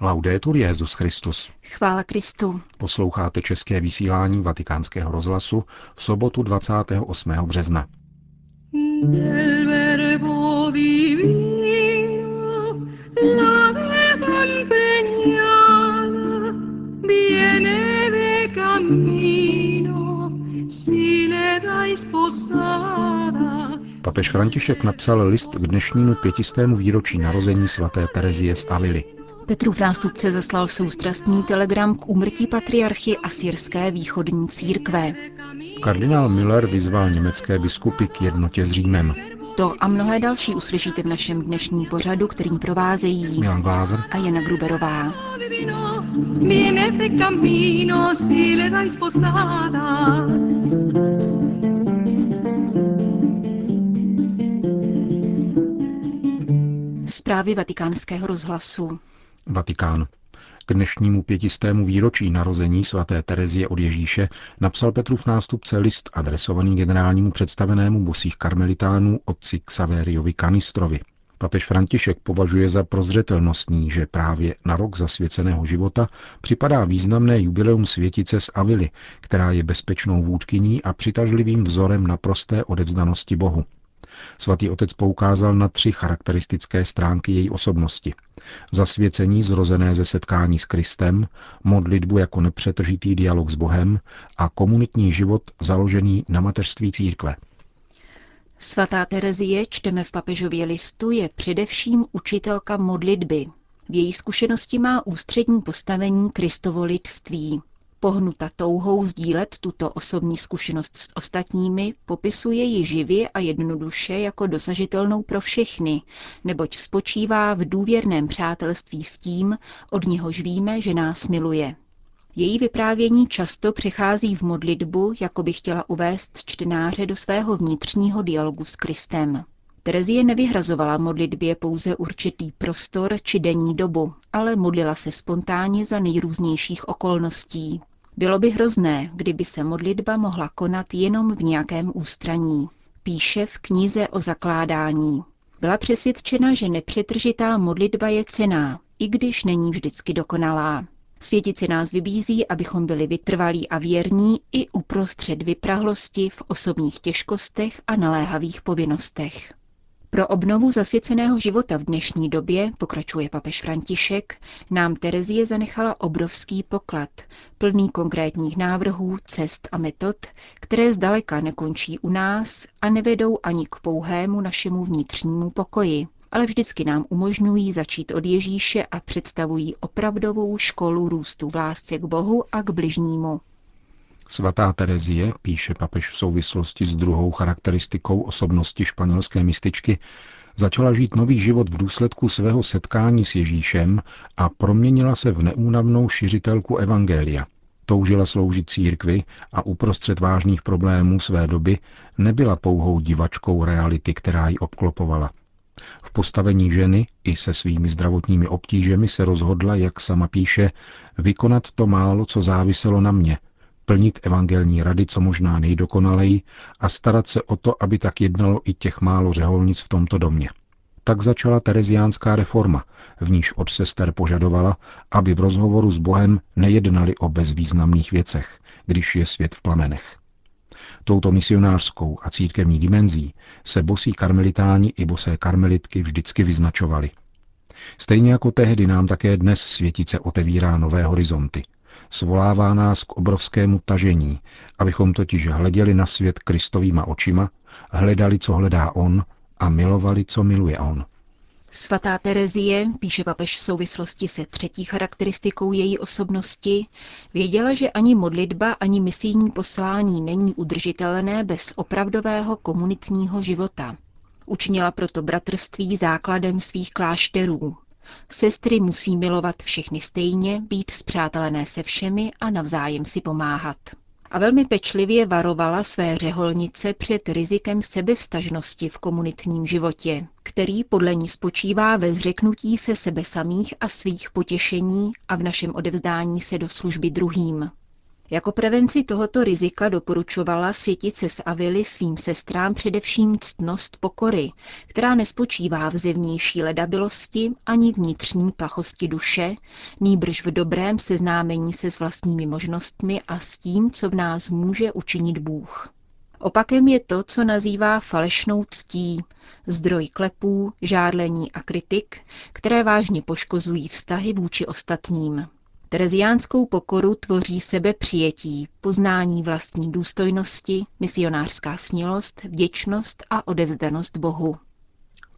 Laudetur Jezus Christus. Chvála Kristu. Posloucháte české vysílání Vatikánského rozhlasu v sobotu 28. března. Papež František napsal list k dnešnímu pětistému výročí narození svaté Terezie z Avily. Petrův nástupce zaslal soustrastný telegram k úmrtí patriarchy asyrské východní církve. Kardinál Müller vyzval německé biskupy k jednotě s Římem. To a mnohé další uslyšíte v našem dnešním pořadu, kterým provázejí Milan Glázer a Jana Gruberová. Zprávy vatikánského rozhlasu. Vatikán. K dnešnímu pětistému výročí narození svaté Terezie od Ježíše napsal Petrův nástupce list adresovaný generálnímu představenému bosých karmelitánů otci Xaveriovi Kanistrovi. Papež František považuje za prozřetelnostní, že právě na rok zasvěceného života připadá významné jubileum světice z Avily, která je bezpečnou vůdkyní a přitažlivým vzorem na prosté odevzdanosti Bohu. Svatý otec poukázal na tři charakteristické stránky její osobnosti. Zasvěcení zrozené ze setkání s Kristem, modlitbu jako nepřetržitý dialog s Bohem a komunitní život založený na mateřství církve. Svatá Terezie, čteme v papežově listu, je především učitelka modlitby. V její zkušenosti má ústřední postavení Kristovo lidství. Pohnuta touhou sdílet tuto osobní zkušenost s ostatními, popisuje ji živě a jednoduše jako dosažitelnou pro všechny, neboť spočívá v důvěrném přátelství s tím, od něhož víme, že nás miluje. Její vyprávění často přechází v modlitbu, jako by chtěla uvést čtenáře do svého vnitřního dialogu s Kristem. Terezie nevyhrazovala modlitbě pouze určitý prostor či denní dobu, ale modlila se spontánně za nejrůznějších okolností. Bylo by hrozné, kdyby se modlitba mohla konat jenom v nějakém ústraní. Píše v knize o zakládání. Byla přesvědčena, že nepřetržitá modlitba je cená, i když není vždycky dokonalá. Světice nás vybízí, abychom byli vytrvalí a věrní i uprostřed vyprahlosti v osobních těžkostech a naléhavých povinnostech. Pro obnovu zasvěceného života v dnešní době, pokračuje papež František, nám Terezie zanechala obrovský poklad, plný konkrétních návrhů, cest a metod, které zdaleka nekončí u nás a nevedou ani k pouhému našemu vnitřnímu pokoji, ale vždycky nám umožňují začít od Ježíše a představují opravdovou školu růstu v lásce k Bohu a k bližnímu. Svatá Terezie, píše papež v souvislosti s druhou charakteristikou osobnosti španělské mističky, začala žít nový život v důsledku svého setkání s Ježíšem a proměnila se v neúnavnou šiřitelku Evangelia. Toužila sloužit církvi a uprostřed vážných problémů své doby nebyla pouhou divačkou reality, která ji obklopovala. V postavení ženy i se svými zdravotními obtížemi se rozhodla, jak sama píše, vykonat to málo, co záviselo na mě – plnit evangelní rady co možná nejdokonaleji a starat se o to, aby tak jednalo i těch málo řeholnic v tomto domě. Tak začala tereziánská reforma, v níž od sester požadovala, aby v rozhovoru s Bohem nejednali o bezvýznamných věcech, když je svět v plamenech. Touto misionářskou a církevní dimenzí se bosí karmelitáni i bosé karmelitky vždycky vyznačovali. Stejně jako tehdy nám také dnes světice otevírá nové horizonty – Svolává nás k obrovskému tažení, abychom totiž hleděli na svět Kristovýma očima, hledali, co hledá On a milovali, co miluje On. Svatá Terezie, píše papež v souvislosti se třetí charakteristikou její osobnosti, věděla, že ani modlitba, ani misijní poslání není udržitelné bez opravdového komunitního života. Učinila proto bratrství základem svých klášterů, Sestry musí milovat všechny stejně, být zpřátelené se všemi a navzájem si pomáhat. A velmi pečlivě varovala své řeholnice před rizikem sebevstažnosti v komunitním životě, který podle ní spočívá ve zřeknutí se sebe samých a svých potěšení a v našem odevzdání se do služby druhým. Jako prevenci tohoto rizika doporučovala světice z Avily svým sestrám především ctnost pokory, která nespočívá v zevnější ledabilosti ani vnitřní plachosti duše, nýbrž v dobrém seznámení se s vlastními možnostmi a s tím, co v nás může učinit Bůh. Opakem je to, co nazývá falešnou ctí, zdroj klepů, žádlení a kritik, které vážně poškozují vztahy vůči ostatním. Tereziánskou pokoru tvoří sebe přijetí, poznání vlastní důstojnosti, misionářská smělost, vděčnost a odevzdanost Bohu.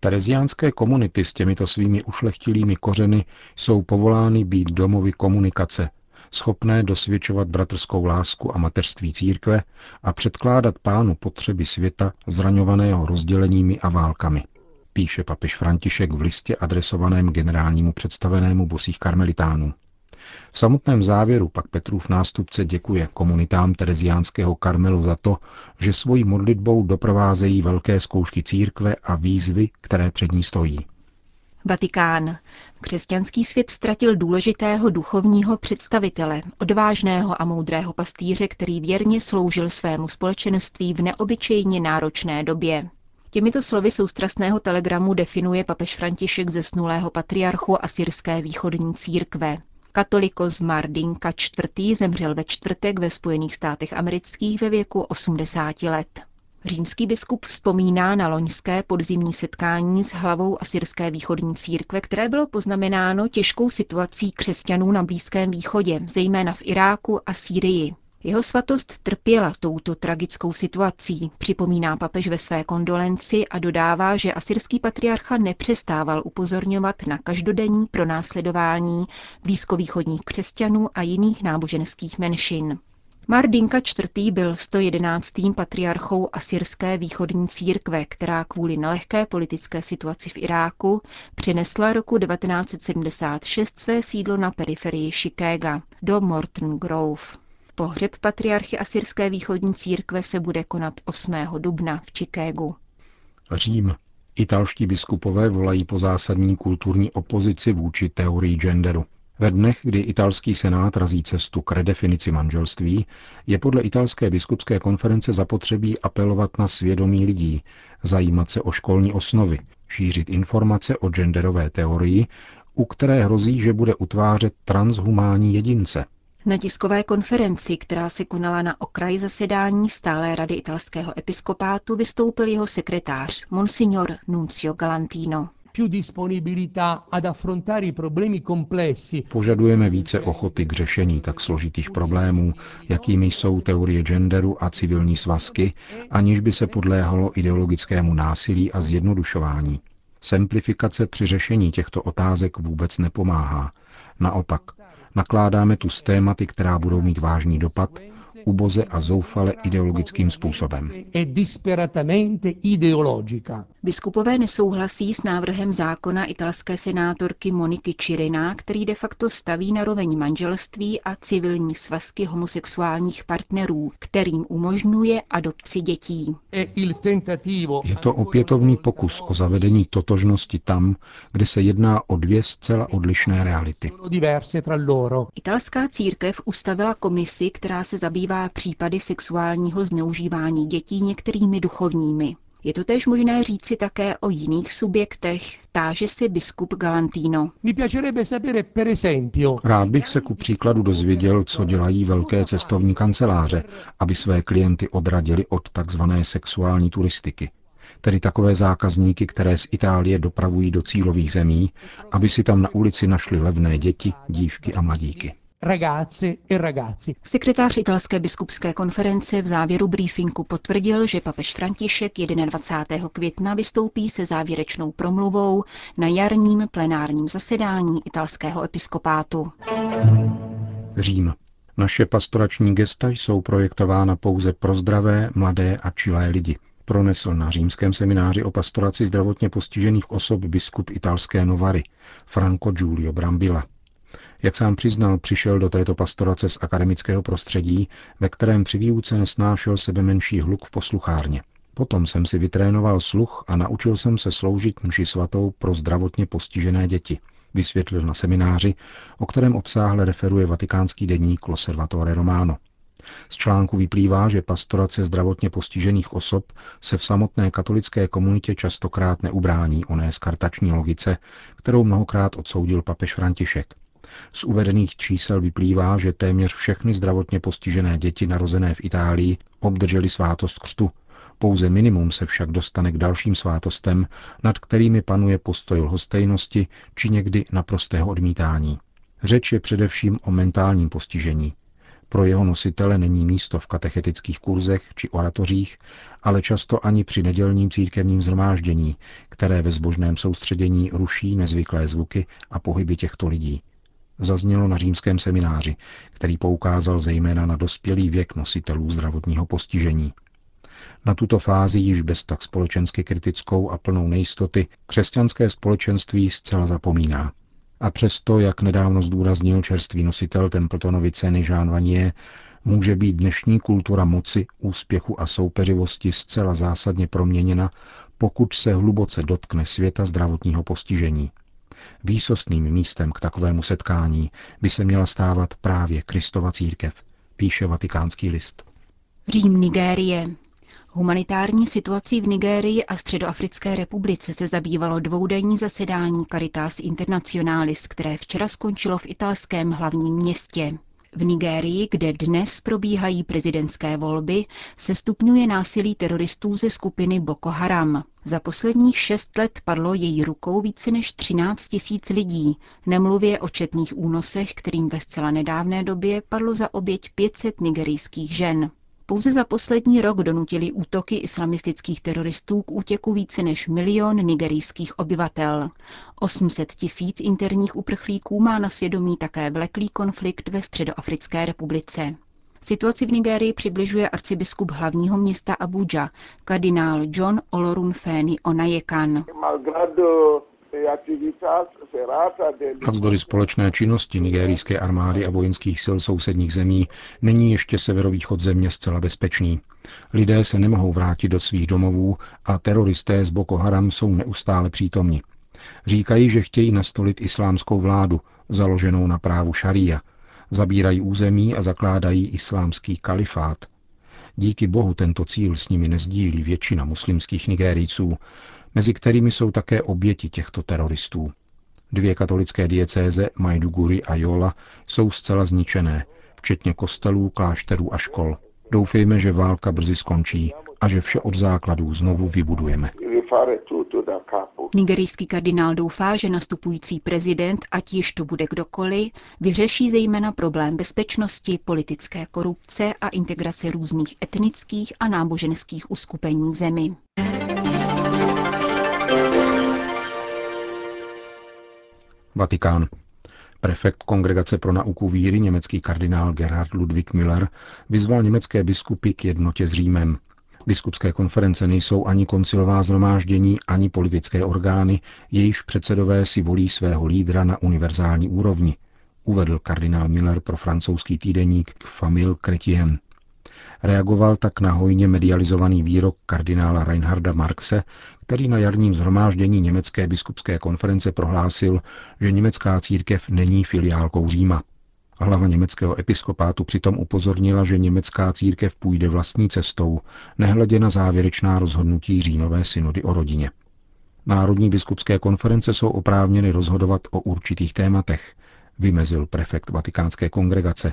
Tereziánské komunity s těmito svými ušlechtilými kořeny jsou povolány být domovy komunikace, schopné dosvědčovat bratrskou lásku a mateřství církve a předkládat pánu potřeby světa zraňovaného rozděleními a válkami. Píše papež František v listě adresovaném generálnímu představenému bosých karmelitánů. V samotném závěru pak Petrův nástupce děkuje komunitám Tereziánského Karmelu za to, že svojí modlitbou doprovázejí velké zkoušky církve a výzvy, které před ní stojí. Vatikán. Křesťanský svět ztratil důležitého duchovního představitele, odvážného a moudrého pastýře, který věrně sloužil svému společenství v neobyčejně náročné době. Těmito slovy soustrasného telegramu definuje papež František zesnulého patriarchu asyrské východní církve. Katolikos Mardinka IV. zemřel ve čtvrtek ve Spojených státech amerických ve věku 80 let. Římský biskup vzpomíná na loňské podzimní setkání s hlavou asyrské východní církve, které bylo poznamenáno těžkou situací křesťanů na Blízkém východě, zejména v Iráku a Sýrii. Jeho svatost trpěla touto tragickou situací, připomíná papež ve své kondolenci a dodává, že asyrský patriarcha nepřestával upozorňovat na každodenní pronásledování blízkovýchodních křesťanů a jiných náboženských menšin. Mardinka IV. byl 111. patriarchou asyrské východní církve, která kvůli nelehké politické situaci v Iráku přinesla roku 1976 své sídlo na periferii Chicaga do Morton Grove. Pohřeb patriarchy asyrské východní církve se bude konat 8. dubna v Chicagu. Řím. Italští biskupové volají po zásadní kulturní opozici vůči teorii genderu. Ve dnech, kdy italský senát razí cestu k redefinici manželství, je podle italské biskupské konference zapotřebí apelovat na svědomí lidí, zajímat se o školní osnovy, šířit informace o genderové teorii, u které hrozí, že bude utvářet transhumánní jedince. Na tiskové konferenci, která se konala na okraji zasedání stále rady italského episkopátu, vystoupil jeho sekretář, monsignor Nuncio Galantino. Požadujeme více ochoty k řešení tak složitých problémů, jakými jsou teorie genderu a civilní svazky, aniž by se podléhalo ideologickému násilí a zjednodušování. Simplifikace při řešení těchto otázek vůbec nepomáhá. Naopak, nakládáme tu s tématy, která budou mít vážný dopad uboze a zoufale ideologickým způsobem. Biskupové nesouhlasí s návrhem zákona italské senátorky Moniky Čirina, který de facto staví na roveň manželství a civilní svazky homosexuálních partnerů, kterým umožňuje adopci dětí. Je to opětovný pokus o zavedení totožnosti tam, kde se jedná o dvě zcela odlišné reality. Italská církev ustavila komisi, která se zabývá případy sexuálního zneužívání dětí některými duchovními. Je to též možné říci také o jiných subjektech, táže si biskup Galantino. Rád bych se ku příkladu dozvěděl, co dělají velké cestovní kanceláře, aby své klienty odradili od takzvané sexuální turistiky. Tedy takové zákazníky, které z Itálie dopravují do cílových zemí, aby si tam na ulici našli levné děti, dívky a mladíky ragazze e ragazzi. Sekretář italské biskupské konference v závěru briefingu potvrdil, že papež František 21. května vystoupí se závěrečnou promluvou na jarním plenárním zasedání italského episkopátu. Řím. Naše pastorační gesta jsou projektována pouze pro zdravé, mladé a čilé lidi. Pronesl na římském semináři o pastoraci zdravotně postižených osob biskup italské Novary Franco Giulio Brambilla. Jak sám přiznal, přišel do této pastorace z akademického prostředí, ve kterém při výuce nesnášel sebe menší hluk v posluchárně. Potom jsem si vytrénoval sluch a naučil jsem se sloužit mši svatou pro zdravotně postižené děti, vysvětlil na semináři, o kterém obsáhle referuje vatikánský deník Loservatore Romano. Z článku vyplývá, že pastorace zdravotně postižených osob se v samotné katolické komunitě častokrát neubrání oné skartační logice, kterou mnohokrát odsoudil papež František. Z uvedených čísel vyplývá, že téměř všechny zdravotně postižené děti narozené v Itálii obdržely svátost křtu. Pouze minimum se však dostane k dalším svátostem, nad kterými panuje postoj lhostejnosti či někdy naprostého odmítání. Řeč je především o mentálním postižení. Pro jeho nositele není místo v katechetických kurzech či oratořích, ale často ani při nedělním církevním zhromáždění, které ve zbožném soustředění ruší nezvyklé zvuky a pohyby těchto lidí. Zaznělo na římském semináři, který poukázal zejména na dospělý věk nositelů zdravotního postižení. Na tuto fázi již bez tak společensky kritickou a plnou nejistoty křesťanské společenství zcela zapomíná. A přesto, jak nedávno zdůraznil čerstvý nositel Templetonovy ceny Jean Vanier, může být dnešní kultura moci, úspěchu a soupeřivosti zcela zásadně proměněna, pokud se hluboce dotkne světa zdravotního postižení. Výsostným místem k takovému setkání by se měla stávat právě Kristova církev, píše vatikánský list. Řím Nigérie. Humanitární situací v Nigérii a Středoafrické republice se zabývalo dvoudenní zasedání Caritas Internationalis, které včera skončilo v italském hlavním městě. V Nigérii, kde dnes probíhají prezidentské volby, se stupňuje násilí teroristů ze skupiny Boko Haram. Za posledních šest let padlo její rukou více než 13 tisíc lidí, nemluvě o četných únosech, kterým ve zcela nedávné době padlo za oběť 500 nigerijských žen. Pouze za poslední rok donutili útoky islamistických teroristů k útěku více než milion nigerijských obyvatel. 800 tisíc interních uprchlíků má na svědomí také vleklý konflikt ve Středoafrické republice. Situaci v Nigérii přibližuje arcibiskup hlavního města Abuja, kardinál John Olorunfeni Onayekan. Navzdory společné činnosti nigerijské armády a vojenských sil sousedních zemí není ještě severovýchod země zcela bezpečný. Lidé se nemohou vrátit do svých domovů a teroristé z Boko Haram jsou neustále přítomni. Říkají, že chtějí nastolit islámskou vládu, založenou na právu šaria. Zabírají území a zakládají islámský kalifát. Díky bohu tento cíl s nimi nezdílí většina muslimských Nigérijců, mezi kterými jsou také oběti těchto teroristů. Dvě katolické diecéze, Maiduguri a Jola, jsou zcela zničené, včetně kostelů, klášterů a škol. Doufejme, že válka brzy skončí a že vše od základů znovu vybudujeme. Nigerijský kardinál doufá, že nastupující prezident, ať již to bude kdokoliv, vyřeší zejména problém bezpečnosti, politické korupce a integrace různých etnických a náboženských uskupení v zemi. Vatikán. Prefekt Kongregace pro nauku víry, německý kardinál Gerhard Ludwig Müller, vyzval německé biskupy k jednotě s Římem. Biskupské konference nejsou ani koncilová zhromáždění, ani politické orgány, jejichž předsedové si volí svého lídra na univerzální úrovni, uvedl kardinál Miller pro francouzský týdeník Famille Chrétien. Reagoval tak na hojně medializovaný výrok kardinála Reinharda Marxe, který na jarním zhromáždění Německé biskupské konference prohlásil, že německá církev není filiálkou Říma. Hlava německého episkopátu přitom upozornila, že německá církev půjde vlastní cestou, nehledě na závěrečná rozhodnutí říjnové synody o rodině. Národní biskupské konference jsou oprávněny rozhodovat o určitých tématech, vymezil prefekt vatikánské kongregace,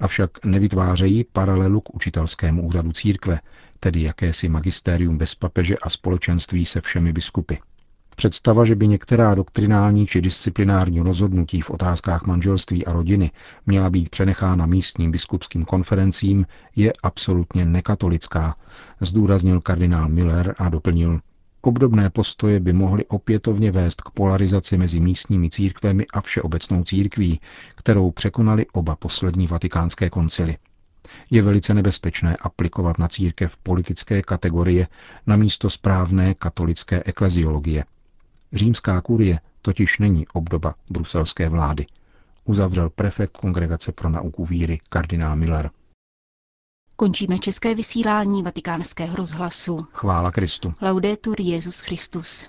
avšak nevytvářejí paralelu k učitelskému úřadu církve, tedy jakési magistérium bez papeže a společenství se všemi biskupy. Představa, že by některá doktrinální či disciplinární rozhodnutí v otázkách manželství a rodiny měla být přenechána místním biskupským konferencím, je absolutně nekatolická, zdůraznil kardinál Miller a doplnil. Obdobné postoje by mohly opětovně vést k polarizaci mezi místními církvemi a všeobecnou církví, kterou překonali oba poslední vatikánské koncily. Je velice nebezpečné aplikovat na církev politické kategorie na místo správné katolické ekleziologie. Římská kurie totiž není obdoba bruselské vlády, uzavřel prefekt Kongregace pro nauku víry kardinál Miller. Končíme české vysílání vatikánského rozhlasu. Chvála Kristu. Laudetur Jezus Christus.